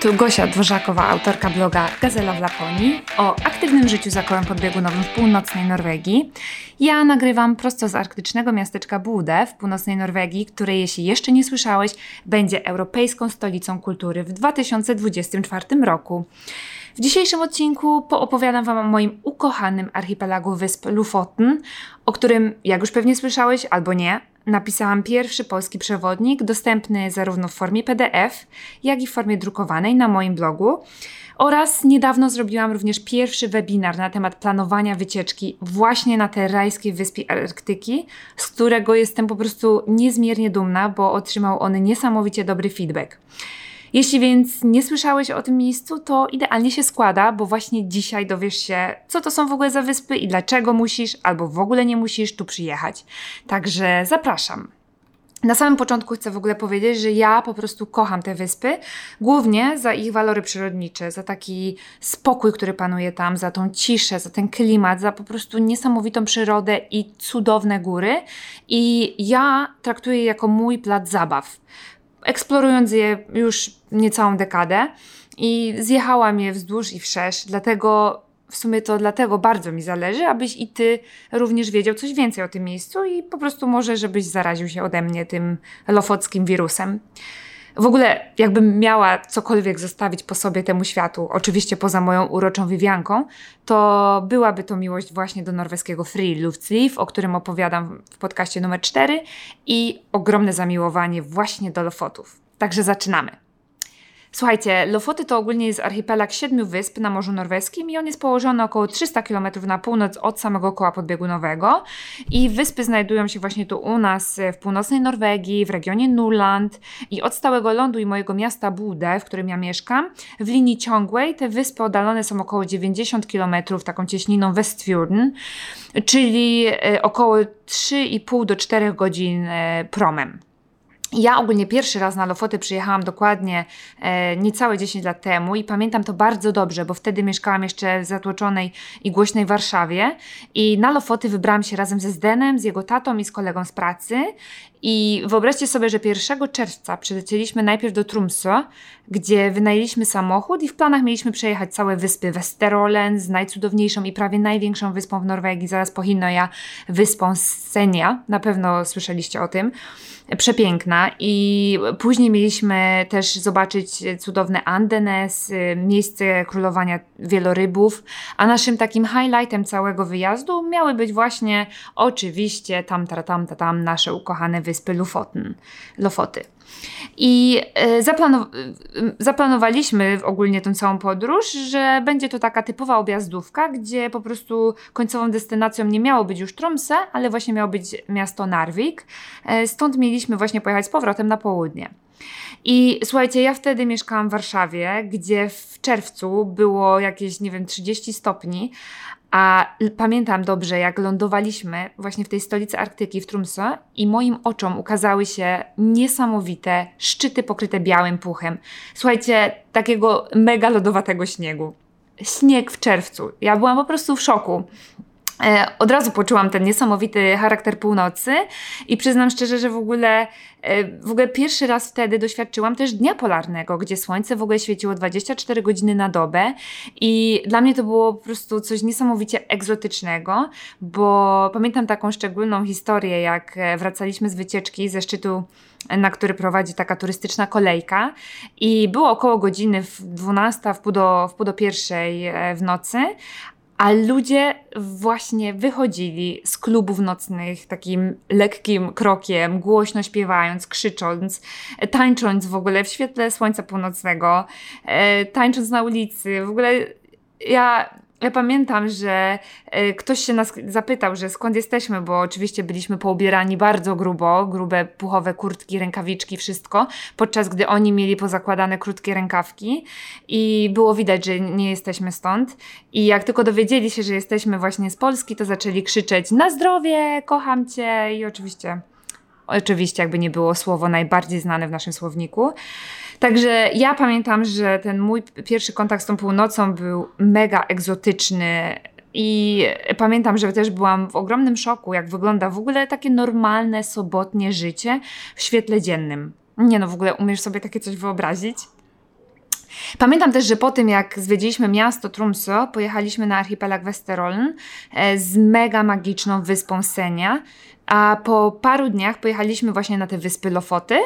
Tu Gosia Dworzakowa, autorka bloga Gazela w Laponii o aktywnym życiu za kołem podbiegunowym w północnej Norwegii. Ja nagrywam prosto z arktycznego miasteczka Bude w północnej Norwegii, które jeśli jeszcze nie słyszałeś, będzie europejską stolicą kultury w 2024 roku. W dzisiejszym odcinku poopowiadam Wam o moim ukochanym archipelagu wysp Lofoten, o którym, jak już pewnie słyszałeś albo nie, napisałam pierwszy polski przewodnik, dostępny zarówno w formie PDF, jak i w formie drukowanej na moim blogu. Oraz niedawno zrobiłam również pierwszy webinar na temat planowania wycieczki właśnie na te rajskie wyspy Arktyki, z którego jestem po prostu niezmiernie dumna, bo otrzymał on niesamowicie dobry feedback. Jeśli więc nie słyszałeś o tym miejscu, to idealnie się składa, bo właśnie dzisiaj dowiesz się, co to są w ogóle za wyspy i dlaczego musisz albo w ogóle nie musisz tu przyjechać. Także zapraszam. Na samym początku chcę w ogóle powiedzieć, że ja po prostu kocham te wyspy, głównie za ich walory przyrodnicze, za taki spokój, który panuje tam, za tą ciszę, za ten klimat, za po prostu niesamowitą przyrodę i cudowne góry. I ja traktuję je jako mój plac zabaw eksplorując je już niecałą dekadę i zjechałam je wzdłuż i wszerz, dlatego w sumie to dlatego bardzo mi zależy, abyś i ty również wiedział coś więcej o tym miejscu i po prostu może, żebyś zaraził się ode mnie tym lofockim wirusem. W ogóle, jakbym miała cokolwiek zostawić po sobie temu światu, oczywiście poza moją uroczą Wiwianką, to byłaby to miłość właśnie do norweskiego Free Luftliv, o którym opowiadam w podcaście numer 4 i ogromne zamiłowanie właśnie do Lofotów. Także zaczynamy. Słuchajcie, Lofoty to ogólnie jest archipelag siedmiu wysp na Morzu Norweskim i on jest położony około 300 km na północ od samego koła podbiegunowego. I wyspy znajdują się właśnie tu u nas w północnej Norwegii, w regionie Nuland i od stałego lądu i mojego miasta Bude, w którym ja mieszkam, w linii ciągłej te wyspy oddalone są około 90 km taką cieśniną Westfjorden, czyli e, około 3,5 do 4 godzin e, promem. Ja ogólnie pierwszy raz na Lofoty przyjechałam dokładnie e, niecałe 10 lat temu i pamiętam to bardzo dobrze, bo wtedy mieszkałam jeszcze w zatłoczonej i głośnej Warszawie i na Lofoty wybrałam się razem ze Zdenem, z jego tatą i z kolegą z pracy i wyobraźcie sobie, że 1 czerwca przylecieliśmy najpierw do Tromsø, gdzie wynajęliśmy samochód i w planach mieliśmy przejechać całe wyspy Westerolen z najcudowniejszą i prawie największą wyspą w Norwegii, zaraz po Hinoja, wyspą Senia. Na pewno słyszeliście o tym. Przepiękna. I później mieliśmy też zobaczyć cudowne Andenes, miejsce królowania wielorybów, a naszym takim highlightem całego wyjazdu miały być właśnie oczywiście tam, tam, tam, tam nasze ukochane wyspy Lofoten, Lofoty. I e, zaplanow zaplanowaliśmy ogólnie tę całą podróż, że będzie to taka typowa objazdówka, gdzie po prostu końcową destynacją nie miało być już Tromsø, ale właśnie miało być miasto Narvik. E, stąd mieliśmy właśnie pojechać z powrotem na południe. I słuchajcie, ja wtedy mieszkałam w Warszawie, gdzie w czerwcu było jakieś, nie wiem, 30 stopni, a pamiętam dobrze, jak lądowaliśmy właśnie w tej stolicy Arktyki, w Tromsø i moim oczom ukazały się niesamowite szczyty pokryte białym puchem. Słuchajcie, takiego mega lodowatego śniegu. Śnieg w czerwcu. Ja byłam po prostu w szoku. E, od razu poczułam ten niesamowity charakter północy i przyznam szczerze, że w ogóle, e, w ogóle pierwszy raz wtedy doświadczyłam też dnia polarnego, gdzie słońce w ogóle świeciło 24 godziny na dobę i dla mnie to było po prostu coś niesamowicie egzotycznego, bo pamiętam taką szczególną historię, jak e, wracaliśmy z wycieczki ze szczytu na który prowadzi taka turystyczna kolejka i było około godziny 12 w pół do, w pół do pierwszej w nocy, a ludzie właśnie wychodzili z klubów nocnych takim lekkim krokiem, głośno śpiewając, krzycząc, tańcząc w ogóle w świetle słońca północnego, e, tańcząc na ulicy. W ogóle ja ja pamiętam, że e, ktoś się nas zapytał, że skąd jesteśmy, bo oczywiście byliśmy poubierani bardzo grubo, grube puchowe kurtki, rękawiczki, wszystko, podczas gdy oni mieli pozakładane krótkie rękawki i było widać, że nie jesteśmy stąd. I jak tylko dowiedzieli się, że jesteśmy właśnie z Polski, to zaczęli krzyczeć na zdrowie, kocham cię i oczywiście, oczywiście jakby nie było słowo najbardziej znane w naszym słowniku. Także ja pamiętam, że ten mój pierwszy kontakt z tą północą był mega egzotyczny. I pamiętam, że też byłam w ogromnym szoku, jak wygląda w ogóle takie normalne, sobotnie życie w świetle dziennym. Nie no, w ogóle umiesz sobie takie coś wyobrazić? Pamiętam też, że po tym jak zwiedziliśmy miasto Tromsø, pojechaliśmy na archipelag Westerollen e, z mega magiczną wyspą Senia, a po paru dniach pojechaliśmy właśnie na te wyspy Lofoty,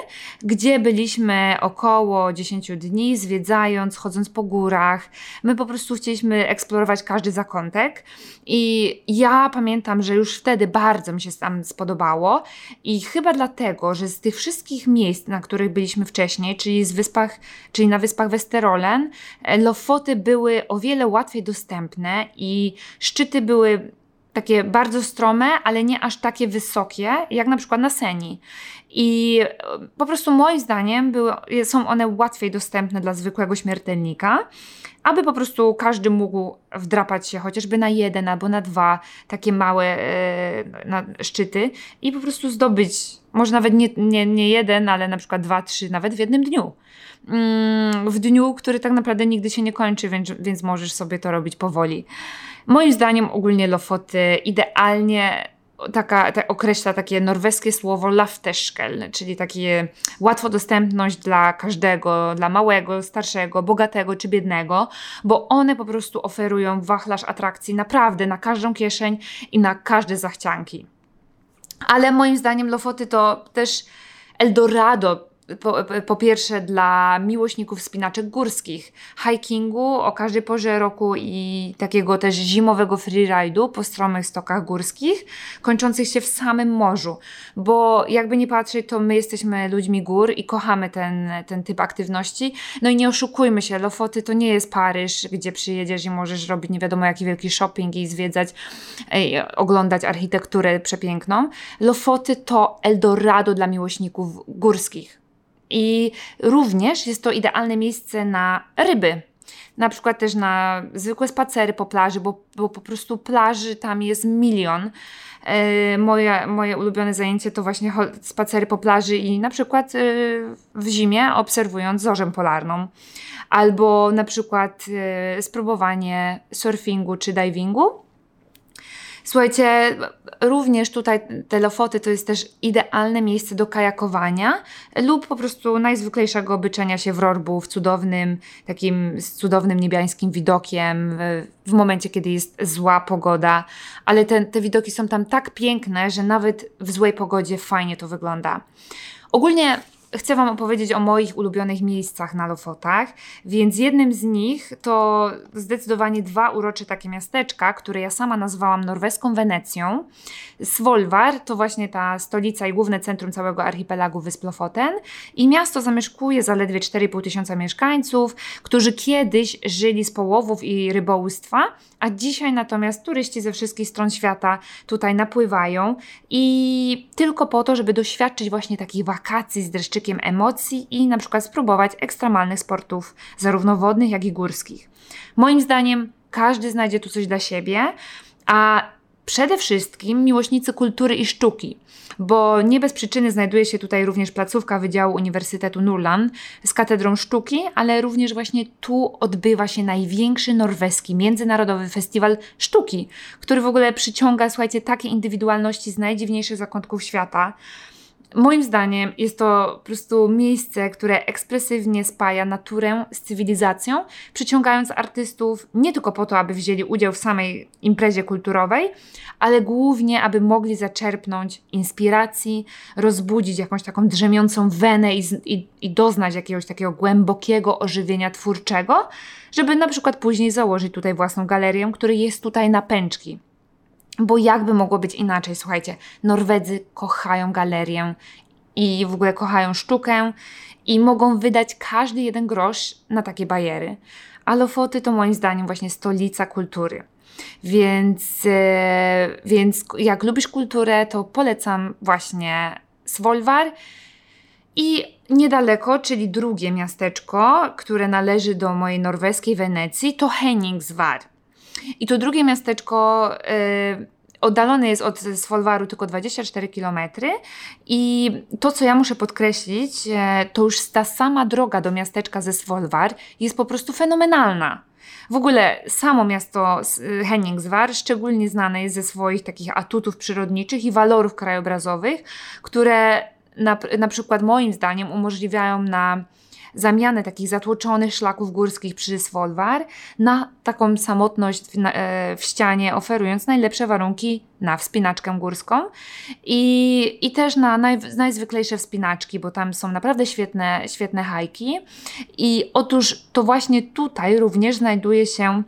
gdzie byliśmy około 10 dni, zwiedzając, chodząc po górach. My po prostu chcieliśmy eksplorować każdy zakątek. I ja pamiętam, że już wtedy bardzo mi się tam spodobało. I chyba dlatego, że z tych wszystkich miejsc, na których byliśmy wcześniej, czyli, z wyspach, czyli na wyspach Westerolen, Lofoty były o wiele łatwiej dostępne i szczyty były takie bardzo strome, ale nie aż takie wysokie, jak na przykład na Seni. I e, po prostu moim zdaniem były, są one łatwiej dostępne dla zwykłego śmiertelnika, aby po prostu każdy mógł wdrapać się chociażby na jeden albo na dwa takie małe e, na szczyty i po prostu zdobyć, może nawet nie, nie, nie jeden, ale na przykład dwa, trzy, nawet w jednym dniu. Mm, w dniu, który tak naprawdę nigdy się nie kończy, więc, więc możesz sobie to robić powoli. Moim zdaniem ogólnie Lofoty idealnie taka, ta, określa takie norweskie słowo lafteszkel, czyli takie łatwodostępność dla każdego, dla małego, starszego, bogatego czy biednego, bo one po prostu oferują wachlarz atrakcji naprawdę na każdą kieszeń i na każde zachcianki. Ale moim zdaniem Lofoty to też Eldorado po, po, pierwsze dla miłośników spinaczek górskich, hikingu o każdej porze roku i takiego też zimowego freeride'u po stromych stokach górskich, kończących się w samym morzu, bo jakby nie patrzeć, to my jesteśmy ludźmi gór i kochamy ten, ten typ aktywności. No i nie oszukujmy się, Lofoty to nie jest Paryż, gdzie przyjedziesz i możesz robić nie wiadomo jaki wielki shopping i zwiedzać, ej, oglądać architekturę przepiękną. Lofoty to Eldorado dla miłośników górskich i również jest to idealne miejsce na ryby. Na przykład też na zwykłe spacery po plaży, bo, bo po prostu plaży tam jest milion. E, moje, moje ulubione zajęcie to właśnie spacery po plaży i na przykład e, w zimie obserwując zorzę polarną. Albo na przykład e, spróbowanie surfingu czy divingu Słuchajcie, również tutaj te Lofoty to jest też idealne miejsce do kajakowania lub po prostu najzwyklejszego byczenia się w rorbu w cudownym, takim z cudownym niebiańskim widokiem w momencie, kiedy jest zła pogoda, ale te, te widoki są tam tak piękne, że nawet w złej pogodzie fajnie to wygląda. Ogólnie chcę Wam opowiedzieć o moich ulubionych miejscach na Lofotach, więc jednym z nich to zdecydowanie dwa urocze takie miasteczka, które ja sama nazwałam norweską Wenecją. Svolvær to właśnie ta stolica i główne centrum całego archipelagu wysp Lofoten i miasto zamieszkuje zaledwie 4,5 tysiąca mieszkańców, którzy kiedyś żyli z połowów i rybołówstwa, a dzisiaj natomiast turyści ze wszystkich stron świata tutaj napływają i tylko po to, żeby doświadczyć właśnie takich wakacji z dreszczykiem emocji i na przykład spróbować ekstremalnych sportów, zarówno wodnych, jak i górskich. Moim zdaniem każdy znajdzie tu coś dla siebie, a przede wszystkim miłośnicy kultury i sztuki, bo nie bez przyczyny znajduje się tutaj również placówka Wydziału Uniwersytetu Nurland z katedrą sztuki, ale również właśnie tu odbywa się największy norweski międzynarodowy festiwal sztuki, który w ogóle przyciąga, słuchajcie, takie indywidualności z najdziwniejszych zakątków świata. Moim zdaniem jest to po prostu miejsce, które ekspresywnie spaja naturę z cywilizacją, przyciągając artystów nie tylko po to, aby wzięli udział w samej imprezie kulturowej, ale głównie, aby mogli zaczerpnąć inspiracji, rozbudzić jakąś taką drzemiącą wenę i, i, i doznać jakiegoś takiego głębokiego ożywienia twórczego, żeby na przykład później założyć tutaj własną galerię, która jest tutaj na pęczki. Bo jakby mogło być inaczej? Słuchajcie, Norwedzy kochają galerię i w ogóle kochają sztukę i mogą wydać każdy jeden grosz na takie bajery. A Lofoty to moim zdaniem właśnie stolica kultury. Więc, e, więc jak lubisz kulturę, to polecam właśnie Svolvær. I niedaleko, czyli drugie miasteczko, które należy do mojej norweskiej Wenecji, to Henningsvær. I to drugie miasteczko yy, oddalone jest od Svolvaru tylko 24 km i to, co ja muszę podkreślić, yy, to już ta sama droga do miasteczka ze Svolvar jest po prostu fenomenalna. W ogóle samo miasto y, Henningsvar szczególnie znane jest ze swoich takich atutów przyrodniczych i walorów krajobrazowych, które na, na przykład moim zdaniem umożliwiają na zamianę takich zatłoczonych szlaków górskich przy Svolvar na taką samotność w, e, w, ścianie, oferując najlepsze warunki na wspinaczkę górską i, i też na naj, najzwyklejsze wspinaczki, bo tam są naprawdę świetne, świetne hajki. I otóż to właśnie tutaj również znajduje się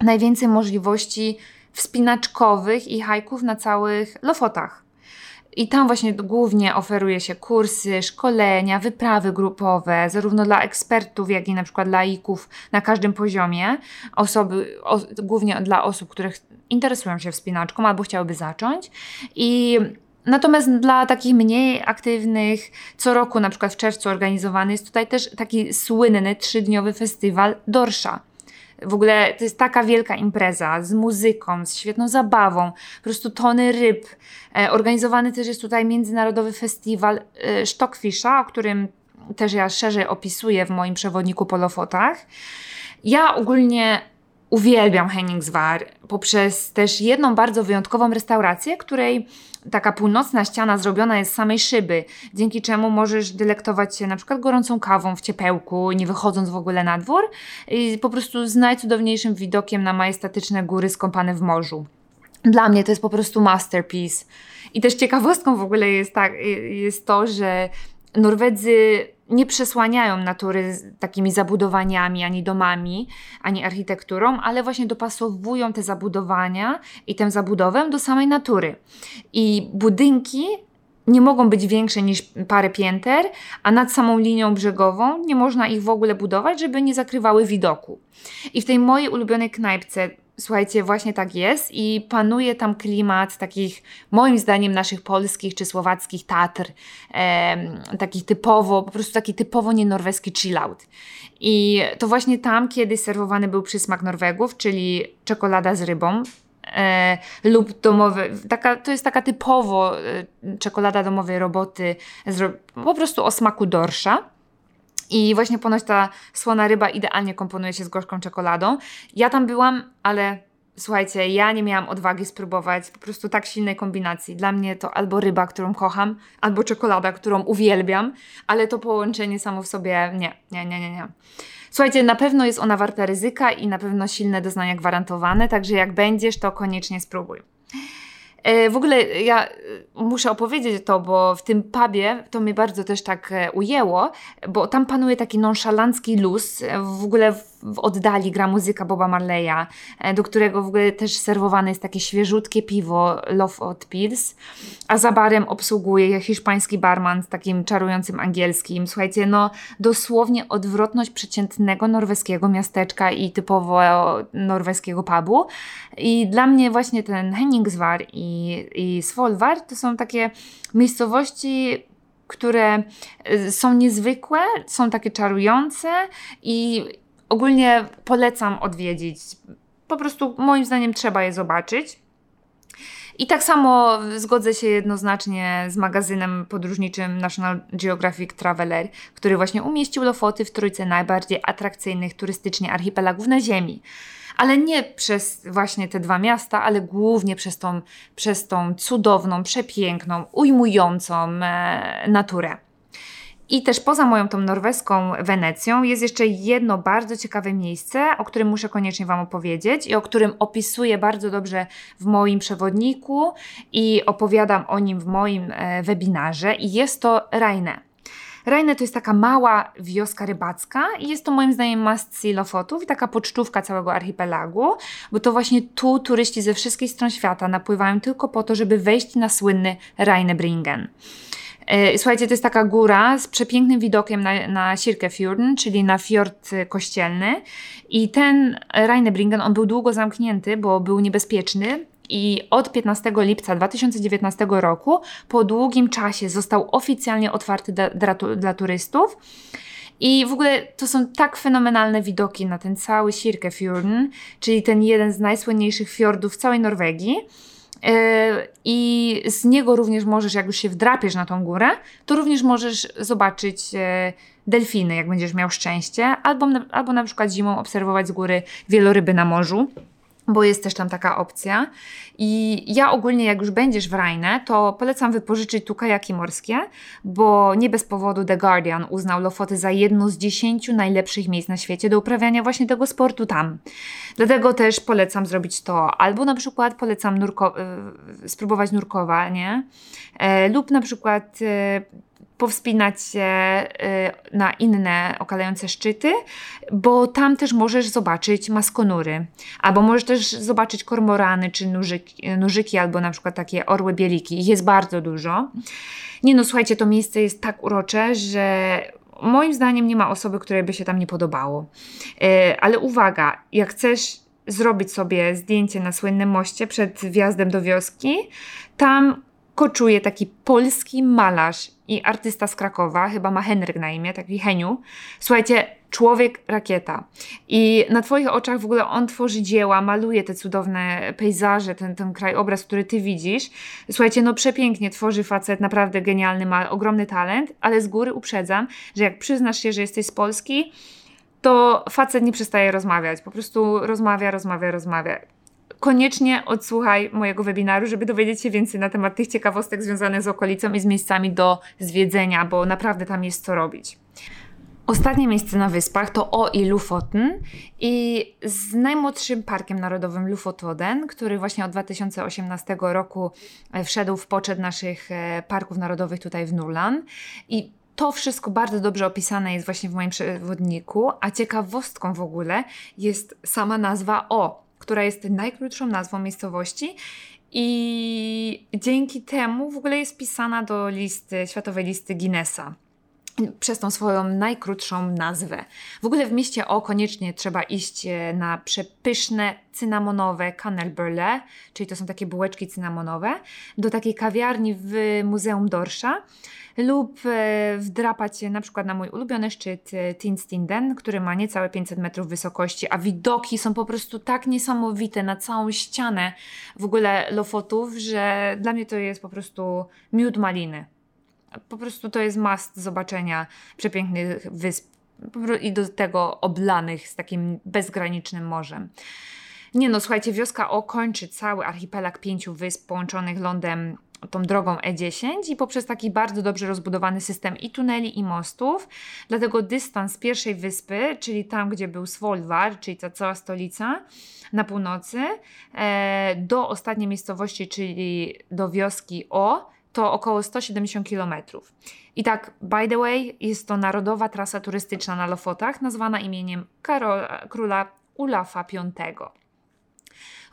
najwięcej możliwości wspinaczkowych i hajków na całych Lofotach. I tam właśnie głównie oferuje się kursy, szkolenia, wyprawy grupowe, zarówno dla ekspertów, jak i na przykład laików na każdym poziomie, osoby, o, głównie dla osób, które interesują się wspinaczką albo chciałyby zacząć. I Natomiast dla takich mniej aktywnych, co roku, na przykład w czerwcu organizowany jest tutaj też taki słynny trzydniowy festiwal Dorsza w ogóle to jest taka wielka impreza z muzyką, z świetną zabawą, po prostu tony ryb. E, organizowany też jest tutaj międzynarodowy festiwal e, Stockfisha, o którym też ja szerzej opisuję w moim przewodniku po Lofotach. Ja ogólnie uwielbiam Henningswar poprzez też jedną bardzo wyjątkową restaurację, której taka północna ściana zrobiona jest z samej szyby, dzięki czemu możesz delektować się na przykład gorącą kawą w ciepełku, nie wychodząc w ogóle na dwór i po prostu z najcudowniejszym widokiem na majestatyczne góry skąpane w morzu. Dla mnie to jest po prostu masterpiece. I też ciekawostką w ogóle jest, tak, jest to, że Norwedzy nie przesłaniają natury takimi zabudowaniami, ani domami, ani architekturą, ale właśnie dopasowują te zabudowania i tę zabudowę do samej natury. I budynki nie mogą być większe niż parę pięter, a nad samą linią brzegową nie można ich w ogóle budować, żeby nie zakrywały widoku. I w tej mojej ulubionej knajpce Słuchajcie, właśnie tak jest i panuje tam klimat takich, moim zdaniem, naszych polskich czy słowackich Tatr, e, takich typowo, po prostu taki typowo nienorweski chillout. I to właśnie tam kiedyś serwowany był przysmak Norwegów, czyli czekolada z rybą, E, lub domowy. Taka, to jest taka typowo e, czekolada domowej roboty, po prostu o smaku dorsza. I właśnie ponoć ta słona ryba idealnie komponuje się z gorzką czekoladą. Ja tam byłam, ale słuchajcie, ja nie miałam odwagi spróbować po prostu tak silnej kombinacji. Dla mnie to albo ryba, którą kocham, albo czekolada, którą uwielbiam, ale to połączenie samo w sobie nie, nie, nie, nie, nie. Słuchajcie, na pewno jest ona warta ryzyka i na pewno silne doznania gwarantowane, także jak będziesz, to koniecznie spróbuj. E, w ogóle ja e, muszę opowiedzieć to, bo w tym pubie to mnie bardzo też tak e, ujęło, bo tam panuje taki nonszalancki luz. W ogóle w oddali gra muzyka Boba Marleya, do którego w ogóle też serwowane jest takie świeżutkie piwo Love od Pills, a za barem obsługuje hiszpański barman z takim czarującym angielskim. Słuchajcie, no dosłownie odwrotność przeciętnego norweskiego miasteczka i typowo norweskiego pubu. I dla mnie właśnie ten Henningsvar i i, Svolvær to są takie miejscowości, które y, są niezwykłe, są takie czarujące i ogólnie polecam odwiedzić. Po prostu moim zdaniem trzeba je zobaczyć. I tak samo zgodzę się jednoznacznie z magazynem podróżniczym National Geographic Traveler, który właśnie umieścił Lofoty w trójce najbardziej atrakcyjnych turystycznie archipelagów na Ziemi ale nie przez właśnie te dwa miasta, ale głównie przez tą, przez tą cudowną, przepiękną, ujmującą e, naturę. I też poza moją tą norweską Wenecją jest jeszcze jedno bardzo ciekawe miejsce, o którym muszę koniecznie Wam opowiedzieć i o którym opisuję bardzo dobrze w moim przewodniku i opowiadam o nim w moim e, webinarze i jest to Rajne. Rajne to jest taka mała wioska rybacka i jest to moim zdaniem must see Lofotów i taka pocztówka całego archipelagu, bo to właśnie tu turyści ze wszystkich stron świata napływają tylko po to, żeby wejść na słynny Reinebringen. E, słuchajcie, to jest taka góra z przepięknym widokiem na, na Sirkefjorden, czyli na fiord kościelny. I ten Reinebringen, on był długo zamknięty, bo był niebezpieczny i od 15 lipca 2019 roku po długim czasie został oficjalnie otwarty dla, dla, dla turystów. I w ogóle to są tak fenomenalne widoki na ten cały Sirkefjorden, czyli ten jeden z najsłynniejszych fiordów w całej Norwegii. Yy, I z niego również możesz, jak już się wdrapiesz na tą górę, to również możesz zobaczyć yy, delfiny, jak będziesz miał szczęście, albo, albo na przykład zimą obserwować z góry wieloryby na morzu. Bo jest też tam taka opcja. I ja ogólnie, jak już będziesz w Rajne, to polecam wypożyczyć tu kajaki morskie, bo nie bez powodu The Guardian uznał Lofoty za jedno z dziesięciu najlepszych miejsc na świecie do uprawiania właśnie tego sportu tam. Dlatego też polecam zrobić to, albo na przykład polecam nurko y, spróbować nurkowanie, e, lub na przykład e, powspinać się y, na inne okalające szczyty, bo tam też możesz zobaczyć maskonury, albo możesz też zobaczyć kormorany czy nużyki, nużyki albo na przykład takie orły bieliki. Ich jest bardzo dużo. Nie no, słuchajcie, to miejsce jest tak urocze, że moim zdaniem nie ma osoby, której by się tam nie podobało. Y, ale uwaga, jak chcesz zrobić sobie zdjęcie na słynnym moście przed wjazdem do wioski, tam koczuje taki polski malarz i artysta z Krakowa, chyba ma Henryk na imię, taki Heniu. Słuchajcie, człowiek rakieta. I na Twoich oczach w ogóle on tworzy dzieła, maluje te cudowne pejzaże, ten, ten krajobraz, który Ty widzisz. Słuchajcie, no przepięknie tworzy facet, naprawdę genialny, ma ogromny talent, ale z góry uprzedzam, że jak przyznasz się, że jesteś z Polski, to facet nie przestaje rozmawiać. Po prostu rozmawia, rozmawia, rozmawia koniecznie odsłuchaj mojego webinaru, żeby dowiedzieć się więcej na temat tych ciekawostek związanych z okolicą i z miejscami do zwiedzenia, bo naprawdę tam jest co robić. Ostatnie miejsce na wyspach to O i Lofoten i z najmłodszym parkiem narodowym Lofoten, który właśnie od 2018 roku e, wszedł w poczet naszych e, parków narodowych tutaj w Nurland. I to wszystko bardzo dobrze opisane jest właśnie w moim przewodniku, a ciekawostką w ogóle jest sama nazwa O która jest najkrótszą nazwą miejscowości. I dzięki temu w ogóle jest pisana do listy, światowej listy Guinnessa przez tą swoją najkrótszą nazwę. W ogóle w mieście O koniecznie trzeba iść e, na przepyszne cynamonowe Canelberle, czyli to są takie bułeczki cynamonowe, do takiej kawiarni w Muzeum Dorsza lub e, wdrapać się na przykład na mój ulubiony szczyt e, Tinstinden, który ma niecałe 500 metrów wysokości, a widoki są po prostu tak niesamowite na całą ścianę w ogóle Lofotów, że dla mnie to jest po prostu miód maliny. Po prostu to jest must zobaczenia przepięknych wysp i do tego oblanych z takim bezgranicznym morzem. Nie no, słuchajcie, wioska O kończy cały archipelag pięciu wysp połączonych lądem tą drogą E10 i poprzez taki bardzo dobrze rozbudowany system i tuneli, i mostów. Dlatego dystans pierwszej wyspy, czyli tam, gdzie był Svolvær, czyli ta cała stolica na północy, e, do ostatniej miejscowości, czyli do wioski O, to około 170 km. I tak, by the way, jest to narodowa trasa turystyczna na Lofotach, nazwana imieniem Karola, króla Ulafa V.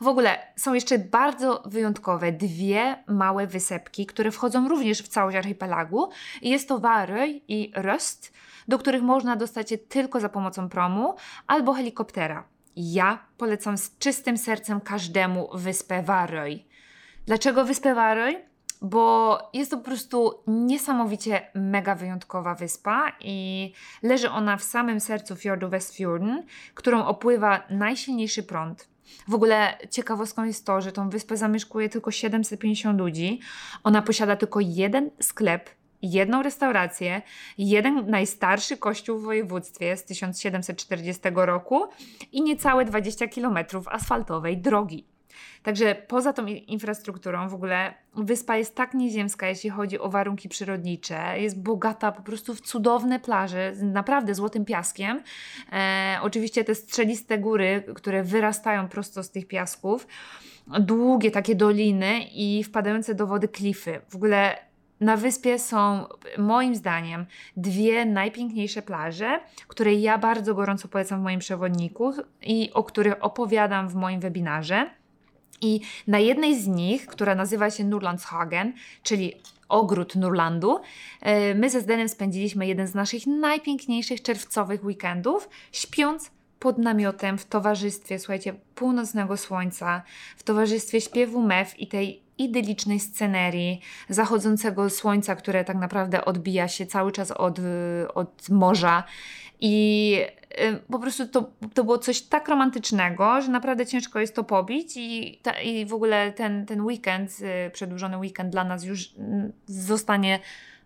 W ogóle są jeszcze bardzo wyjątkowe dwie małe wysepki, które wchodzą również w całość archipelagu. Jest to Waröj i Röst, do których można dostać się tylko za pomocą promu albo helikoptera. Ja polecam z czystym sercem każdemu wyspę Waröj. Dlaczego wyspę Waröj? Bo jest to po prostu niesamowicie mega wyjątkowa wyspa i leży ona w samym sercu fiordu Westfjorden, którą opływa najsilniejszy prąd. W ogóle ciekawostką jest to, że tą wyspę zamieszkuje tylko 750 ludzi. Ona posiada tylko jeden sklep, jedną restaurację, jeden najstarszy kościół w województwie z 1740 roku i niecałe 20 km asfaltowej drogi. Także poza tą infrastrukturą w ogóle wyspa jest tak nieziemska, jeśli chodzi o warunki przyrodnicze. Jest bogata po prostu w cudowne plaże, naprawdę złotym piaskiem. E, oczywiście te strzeliste góry, które wyrastają prosto z tych piasków. Długie takie doliny i wpadające do wody klify. W ogóle na wyspie są, moim zdaniem, dwie najpiękniejsze plaże, które ja bardzo gorąco polecam w moim przewodniku i o których opowiadam w moim webinarze. I na jednej z nich, która nazywa się Nurlandshagen, czyli ogród Nurlandu, e, my ze Zdenem spędziliśmy jeden z naszych najpiękniejszych czerwcowych weekendów, śpiąc pod namiotem w towarzystwie, słuchajcie, północnego słońca, w towarzystwie śpiewu mew i tej idylicznej scenerii zachodzącego słońca, które tak naprawdę odbija się cały czas od, od morza. I po prostu to, to było coś tak romantycznego, że naprawdę ciężko jest to pobić i, ta, i w ogóle ten, ten weekend, y, przedłużony weekend dla nas już mm, zostanie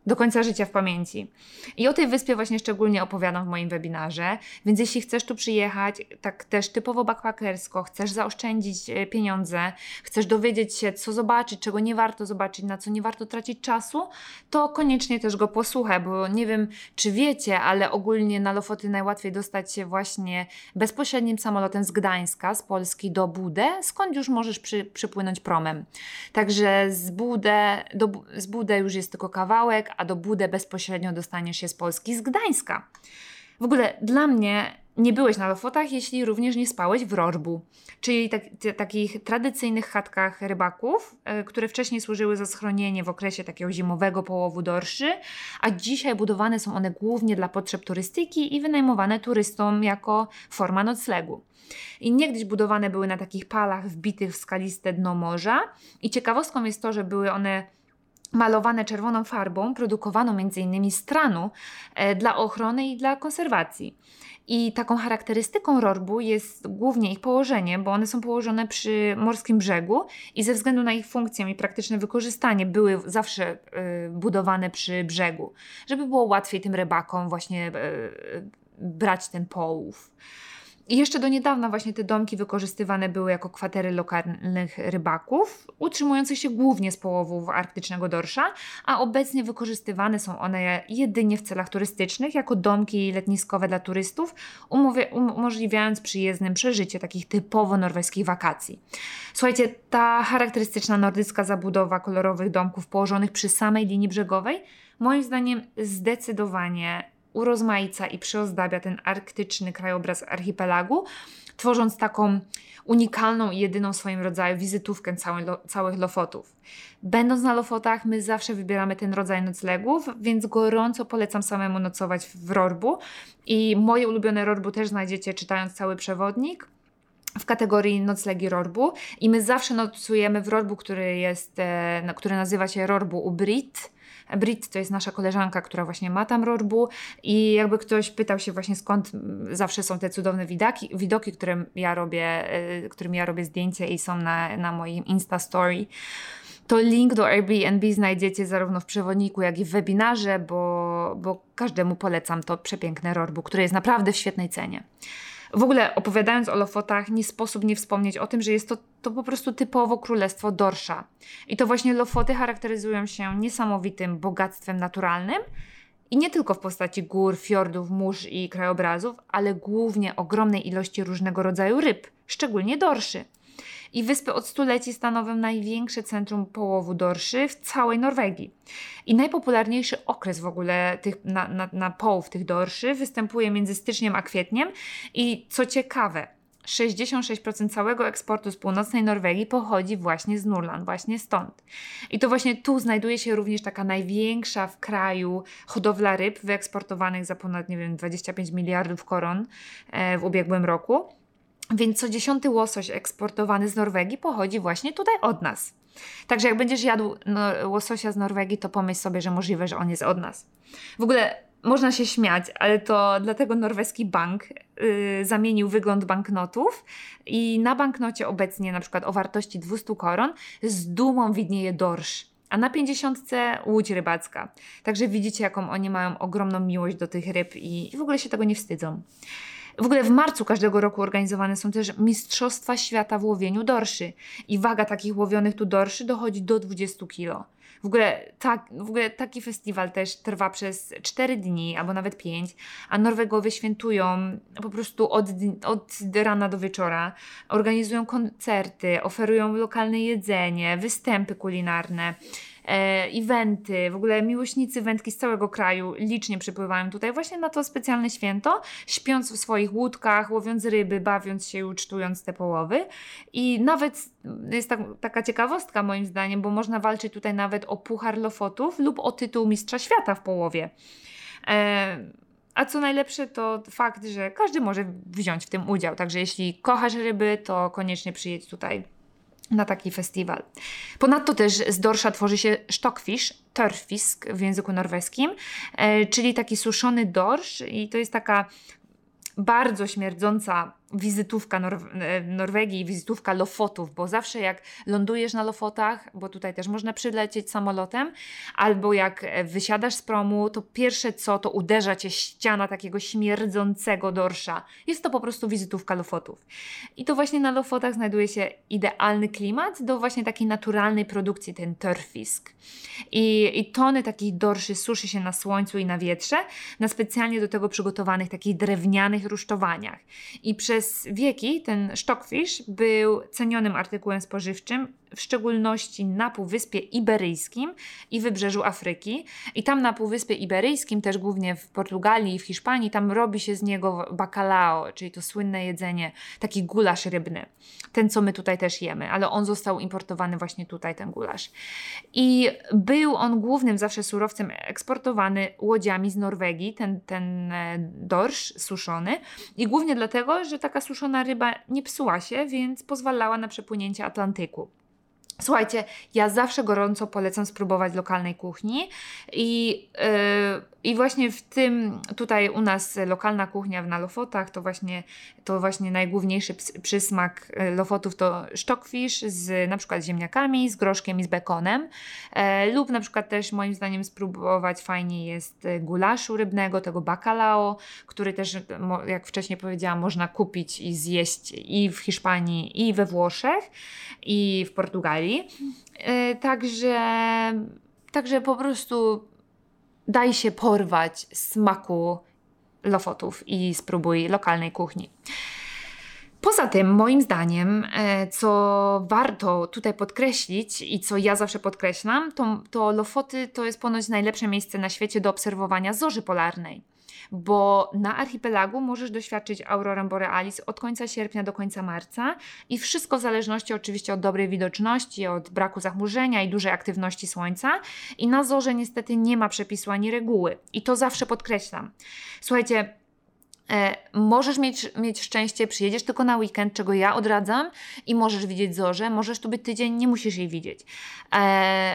do końca życia w pamięci. I o tej wyspie właśnie szczególnie opowiadam w moim webinarze, więc jeśli chcesz tu przyjechać, tak też typowo backpackersko, chcesz zaoszczędzić e, pieniądze, chcesz dowiedzieć się, co zobaczyć, czego nie warto zobaczyć, na co nie warto tracić czasu, to koniecznie też go posłuchaj, bo nie wiem, czy wiecie, ale ogólnie na Lofoty najłatwiej dostać się właśnie bezpośrednim samolotem z Gdańska, z Polski do Budę, skąd już możesz przy, przypłynąć promem. Także z Budę, do, z Budę już jest tylko kawałek, a do Budę bezpośrednio dostaniesz się z Polski, z Gdańska. W ogóle dla mnie nie byłeś na Lofotach, jeśli również nie spałeś w Rorbu, czyli tak, takich tradycyjnych chatkach rybaków, y, które wcześniej służyły za schronienie w okresie takiego zimowego połowu dorszy, a dzisiaj budowane są one głównie dla potrzeb turystyki i wynajmowane turystom jako forma noclegu. I niegdyś budowane były na takich palach wbitych w skaliste dno morza i ciekawostką jest to, że były one malowane czerwoną farbą, produkowaną m.in. z tranu e, dla ochrony i dla konserwacji. I taką charakterystyką rorbu jest głównie ich położenie, bo one są położone przy morskim brzegu i ze względu na ich funkcję i praktyczne wykorzystanie były zawsze y, budowane przy brzegu, żeby było łatwiej tym rybakom właśnie y, brać ten połów. I jeszcze do niedawna właśnie te domki wykorzystywane były jako kwatery lokalnych rybaków, utrzymujących się głównie z połowów arktycznego dorsza, a obecnie wykorzystywane są one jedynie w celach turystycznych, jako domki letniskowe dla turystów, umożliwiając przyjezdnym przeżycie takich typowo norweskich wakacji. Słuchajcie, ta charakterystyczna nordycka zabudowa kolorowych domków położonych przy samej linii brzegowej, moim zdaniem zdecydowanie urozmaica i przyozdabia ten arktyczny krajobraz archipelagu, tworząc taką unikalną i jedyną w swoim rodzaju wizytówkę całych, Lofotów. Będąc na Lofotach, my zawsze wybieramy ten rodzaj noclegów, więc gorąco polecam samemu nocować w Rorbu. I moje ulubione Rorbu też znajdziecie czytając cały przewodnik w kategorii noclegi Rorbu i my zawsze nocujemy w Rorbu, który jest, e, który nazywa się Rorbu Ubrit Brit to jest nasza koleżanka, która właśnie ma tam rorbu i jakby ktoś pytał się właśnie skąd zawsze są te cudowne widoki, widoki które ja robię, y, którym ja robię zdjęcia i są na, na moim Insta Story to link do Airbnb znajdziecie zarówno w przewodniku, jak i w webinarze, bo, bo każdemu polecam to przepiękne Rorbu, które jest naprawdę w świetnej cenie. W ogóle opowiadając o Lofotach, nie sposób nie wspomnieć o tym, że jest to, to po prostu typowo królestwo dorsza. I to właśnie Lofoty charakteryzują się niesamowitym bogactwem naturalnym, i nie tylko w postaci gór, fiordów, mórz i krajobrazów, ale głównie ogromnej ilości różnego rodzaju ryb, szczególnie dorszy i wyspy od stuleci stanowią największe centrum połowu dorszy w całej Norwegii. I najpopularniejszy okres w ogóle tych, na, na, na połów tych dorszy występuje między styczniem a kwietniem i co ciekawe, 66% całego eksportu z północnej Norwegii pochodzi właśnie z Nurland, właśnie stąd. I to właśnie tu znajduje się również taka największa w kraju hodowla ryb wyeksportowanych za ponad, nie wiem, 25 miliardów koron e, w ubiegłym roku. Więc co dziesiąty łosoś eksportowany z Norwegii pochodzi właśnie tutaj od nas. Także jak będziesz jadł no, łososia z Norwegii, to pomyśl sobie, że możliwe, że on jest od nas. W ogóle można się śmiać, ale to dlatego norweski bank yy, zamienił wygląd banknotów i na banknocie obecnie na przykład o wartości 200 koron z dumą widnieje dorsz a na 50 łódź rybacka. Także widzicie, jaką oni mają ogromną miłość do tych ryb i w ogóle się tego nie wstydzą. W ogóle w marcu każdego roku organizowane są też Mistrzostwa Świata w łowieniu dorszy i waga takich łowionych tu dorszy dochodzi do 20 kg. W ogóle, tak, w ogóle taki festiwal też trwa przez 4 dni albo nawet 5, a Norwegowie świętują po prostu od, od rana do wieczora. Organizują koncerty, oferują lokalne jedzenie, występy kulinarne eventy, w ogóle miłośnicy wędki z całego kraju licznie przypływają tutaj właśnie na to specjalne święto, śpiąc w swoich łódkach, łowiąc ryby, bawiąc się i ucztując te połowy. I nawet jest tak, taka ciekawostka moim zdaniem, bo można walczyć tutaj nawet o puchar Lofotów lub o tytuł mistrza świata w połowie. E, a co najlepsze to fakt, że każdy może wziąć w tym udział. Także jeśli kochasz ryby, to koniecznie przyjedź tutaj na taki festiwal. Ponadto też z dorsza tworzy się stockfish, törfisk w języku norweskim, e, czyli taki suszony dorsz i to jest taka bardzo śmierdząca wizytówka Nor- e, Norwegii, wizytówka Lofotów, bo zawsze jak lądujesz na Lofotach, bo tutaj też można przylecieć samolotem, albo jak wysiadasz z promu, to pierwsze co, to uderza cię ściana takiego śmierdzącego dorsza. Jest to po prostu wizytówka Lofotów. I to właśnie na Lofotach znajduje się idealny klimat do właśnie takiej naturalnej produkcji, ten turfisk. I, i tony takich dorszy suszy się na słońcu i na wietrze, na specjalnie do tego przygotowanych takich drewnianych rusztowaniach. I przez wieki ten stockfish był cenionym artykułem spożywczym, w szczególności na Półwyspie Iberyjskim i wybrzeżu Afryki. I tam na Półwyspie Iberyjskim, też głównie w Portugalii i w Hiszpanii, tam robi się z niego bacalao, czyli to słynne jedzenie, taki gulasz rybny. Ten, co my tutaj też jemy, ale on został importowany właśnie tutaj, ten gulasz. I był on głównym zawsze surowcem eksportowany łodziami z Norwegii, ten, ten e, dorsz suszony. I głównie dlatego, że taka suszona ryba nie psuła się, więc pozwalała na przepłynięcie Atlantyku. Słuchajcie, ja zawsze gorąco polecam spróbować lokalnej kuchni i, yy, i właśnie w tym, tutaj u nas lokalna kuchnia w Nalofotach, to właśnie, to właśnie najgłówniejszy przysmak y, Lofotów to stockfish z na przykład ziemniakami, z groszkiem i z bekonem e, lub na przykład też moim zdaniem spróbować fajnie jest gulaszu rybnego, tego bacalao, który też jak wcześniej powiedziałam można kupić i zjeść i w Hiszpanii i we Włoszech i w Portugalii. E, także, także po prostu daj się porwać smaku Lofotów i spróbuj lokalnej kuchni. Poza tym, moim zdaniem, e, co warto tutaj podkreślić i co ja zawsze podkreślam, to, to Lofoty to jest ponoć najlepsze miejsce na świecie do obserwowania zorzy polarnej bo na archipelagu możesz doświadczyć aurorę borealis od końca sierpnia do końca marca i wszystko w zależności oczywiście od dobrej widoczności, od braku zachmurzenia i dużej aktywności słońca. I na zorze niestety nie ma przepisu ani reguły. I to zawsze podkreślam. Słuchajcie, możesz mieć, mieć szczęście, przyjedziesz tylko na weekend, czego ja odradzam, i możesz widzieć zorzę. Możesz tu być tydzień, nie musisz jej widzieć. E,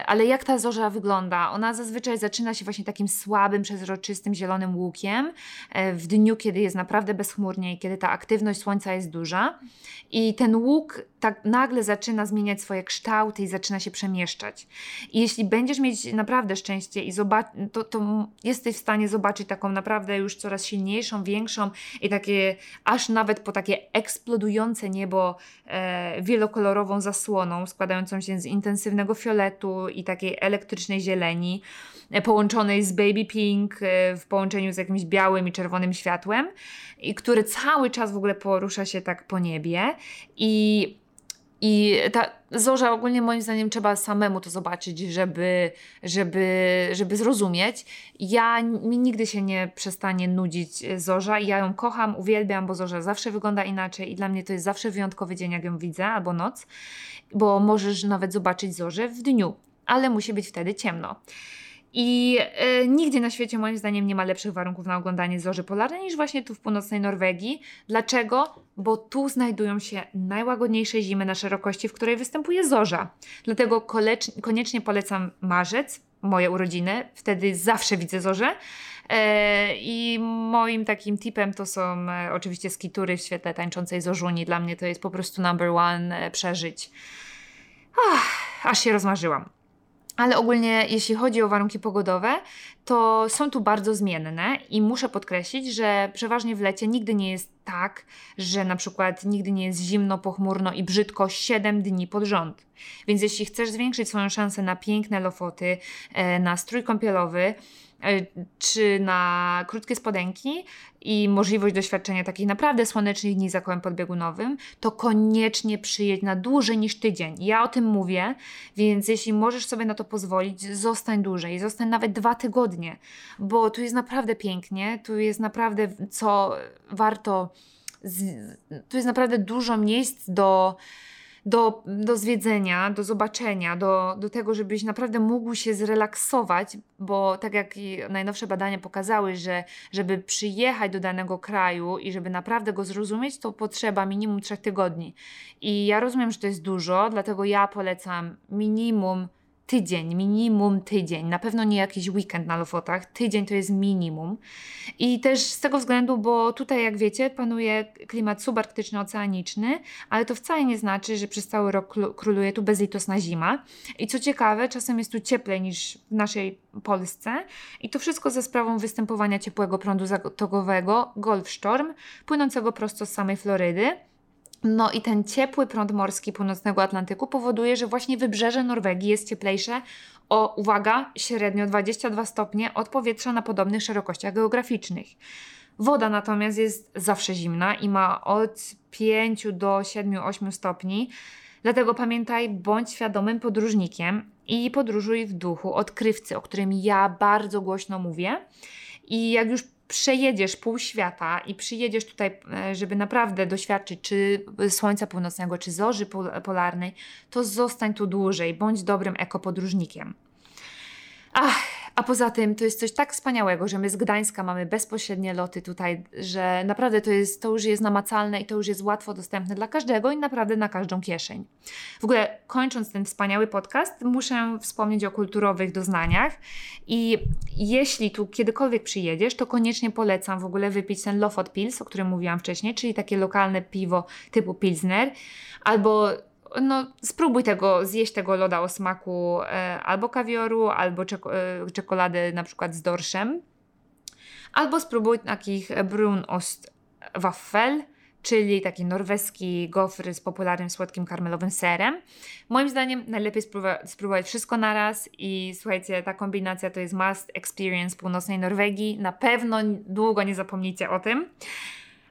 ale jak ta zorza wygląda? Ona zazwyczaj zaczyna się właśnie takim słabym, przezroczystym, zielonym łukiem e, w dniu, kiedy jest naprawdę bezchmurnie i kiedy ta aktywność słońca jest duża. I ten łuk tak nagle zaczyna zmieniać swoje kształty i zaczyna się przemieszczać. I jeśli będziesz mieć naprawdę szczęście i zobacz, to, to jesteś w stanie zobaczyć taką naprawdę już coraz silniejszą, większą i takie aż nawet po takie eksplodujące niebo e, wielokolorową zasłoną składającą się z intensywnego fioletu i takiej elektrycznej zieleni e, połączonej z baby pink e, w połączeniu z jakimś białym i czerwonym światłem i który cały czas w ogóle porusza się tak po niebie. I i ta zorza ogólnie moim zdaniem trzeba samemu to zobaczyć, żeby, żeby, żeby zrozumieć. Ja mi nigdy się nie przestanie nudzić zorza. Ja ją kocham, uwielbiam, bo zorza zawsze wygląda inaczej i dla mnie to jest zawsze wyjątkowy dzień, jak ją widzę, albo noc, bo możesz nawet zobaczyć zorzę w dniu, ale musi być wtedy ciemno. I y, nigdzie na świecie, moim zdaniem, nie ma lepszych warunków na oglądanie zorzy polarnej niż właśnie tu w północnej Norwegii. Dlaczego? Bo tu znajdują się najłagodniejsze zimy na szerokości, w której występuje zorza. Dlatego koniecznie polecam marzec, moje urodziny, wtedy zawsze widzę zorze. E, I moim takim tipem to są e, oczywiście skitury w świetle tańczącej zorzuni. Dla mnie to jest po prostu number one e, przeżyć. Ach, aż się rozmarzyłam. Ale ogólnie, jeśli chodzi o warunki pogodowe, to są tu bardzo zmienne i muszę podkreślić, że przeważnie w lecie nigdy nie jest tak, że na przykład nigdy nie jest zimno, pochmurno i brzydko 7 dni pod rząd. Więc jeśli chcesz zwiększyć swoją szansę na piękne lofoty, e, na strój kąpielowy, czy na krótkie spodenki i możliwość doświadczenia takich naprawdę słonecznych dni za kołem podbiegunowym, to koniecznie przyjedź na dłużej niż tydzień. Ja o tym mówię, więc jeśli możesz sobie na to pozwolić, zostań dłużej, zostań nawet dwa tygodnie, bo tu jest naprawdę pięknie, tu jest naprawdę co warto, tu jest naprawdę dużo miejsc do do, do zwiedzenia, do zobaczenia, do, do tego, żebyś naprawdę mógł się zrelaksować, bo tak jak najnowsze badania pokazały, że żeby przyjechać do danego kraju i żeby naprawdę go zrozumieć, to potrzeba minimum trzech tygodni. I ja rozumiem, że to jest dużo, dlatego ja polecam minimum tydzień, minimum tydzień. Na pewno nie jakiś weekend na Lofotach. Tydzień to jest minimum. I też z tego względu, bo tutaj, jak wiecie, panuje klimat subarktyczny, oceaniczny, ale to wcale nie znaczy, że przez cały rok króluje tu bezlitosna zima. I co ciekawe, czasem jest tu cieplej niż w naszej Polsce. I to wszystko ze sprawą występowania ciepłego prądu zatokowego, Gulf Storm, płynącego prosto z samej Florydy. No i ten ciepły prąd morski północnego Atlantyku powoduje, że właśnie wybrzeże Norwegii jest cieplejsze o, uwaga, średnio 22 stopnie od powietrza na podobnych szerokościach geograficznych. Woda natomiast jest zawsze zimna i ma od 5 do 7-8 stopni. Dlatego pamiętaj, bądź świadomym podróżnikiem i podróżuj w duchu odkrywcy, o którym ja bardzo głośno mówię. I jak już przejedziesz pół świata i przyjedziesz tutaj, e, żeby naprawdę doświadczyć czy słońca północnego, czy zorzy polarnej, to zostań tu dłużej, bądź dobrym ekopodróżnikiem. Ach, a poza tym to jest coś tak wspaniałego, że my z Gdańska mamy bezpośrednie loty tutaj, że naprawdę to, jest, to już jest namacalne i to już jest łatwo dostępne dla każdego i naprawdę na każdą kieszeń. W ogóle kończąc ten wspaniały podcast, muszę wspomnieć o kulturowych doznaniach i jeśli tu kiedykolwiek przyjedziesz, to koniecznie polecam w ogóle wypić ten Lofot Pils, o którym mówiłam wcześniej, czyli takie lokalne piwo typu Pilsner, albo no, spróbuj tego, zjeść tego loda o smaku e, albo kawioru, albo czeko, e, czekolady na przykład z dorszem. Albo spróbuj takich brun ost waffel, czyli taki norweski gofry z popularnym słodkim karmelowym serem. Moim zdaniem najlepiej spróbować wszystko naraz i słuchajcie, ta kombinacja to jest must experience północnej Norwegii. Na pewno długo nie zapomnijcie o tym.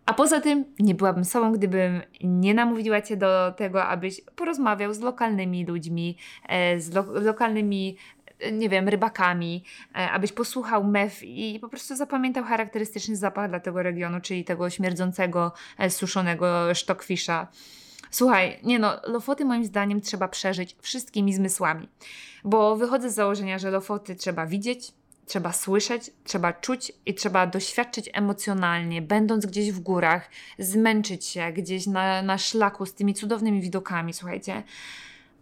A poza tym nie byłabym sobą, gdybym nie namówiła Cię do tego, abyś porozmawiał z lokalnymi ludźmi, e, z lo lokalnymi e, nie wiem, rybakami, e, abyś posłuchał mew i po prostu zapamiętał charakterystyczny zapach dla tego regionu, czyli tego śmierdzącego, suszonego sztokwisza. Słuchaj, nie no, Lofoty moim zdaniem trzeba przeżyć wszystkimi zmysłami, bo wychodzę z założenia, że Lofoty trzeba widzieć, Trzeba słyszeć, trzeba czuć i trzeba doświadczyć emocjonalnie, będąc gdzieś w górach, zmęczyć się gdzieś na, na szlaku z tymi cudownymi widokami, słuchajcie.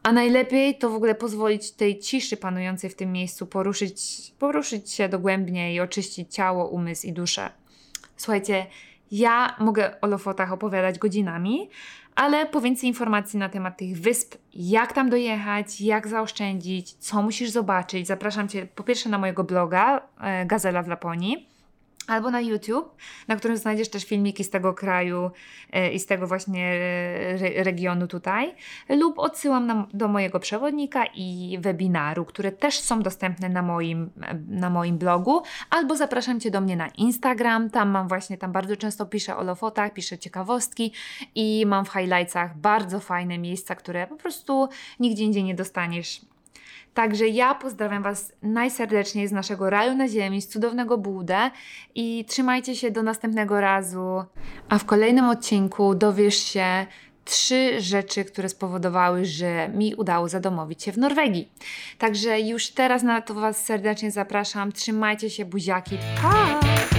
A najlepiej to w ogóle pozwolić tej ciszy panującej w tym miejscu poruszyć, poruszyć się dogłębnie i oczyścić ciało, umysł i duszę. Słuchajcie, ja mogę o Lofotach opowiadać godzinami, ale po więcej informacji na temat tych wysp, jak tam dojechać, jak zaoszczędzić, co musisz zobaczyć, zapraszam Cię po pierwsze na mojego bloga e, Gazela w Laponii, albo na YouTube, na którym znajdziesz też filmiki z tego kraju e, i z tego właśnie e, regionu tutaj, lub odsyłam na, do mojego przewodnika i webinaru, które też są dostępne na moim, na moim blogu, albo zapraszam Cię do mnie na Instagram, tam mam właśnie, tam bardzo często piszę o lofotach, piszę ciekawostki i mam w highlightsach bardzo fajne miejsca, które po prostu nigdzie indziej nie dostaniesz Także ja pozdrawiam Was najserdeczniej z naszego raju na ziemi, z cudownego Budę i trzymajcie się do następnego razu. A w kolejnym odcinku dowiesz się trzy rzeczy, które spowodowały, że mi udało zadomowić się w Norwegii. Także już teraz na to Was serdecznie zapraszam. Trzymajcie się, buziaki. Pa!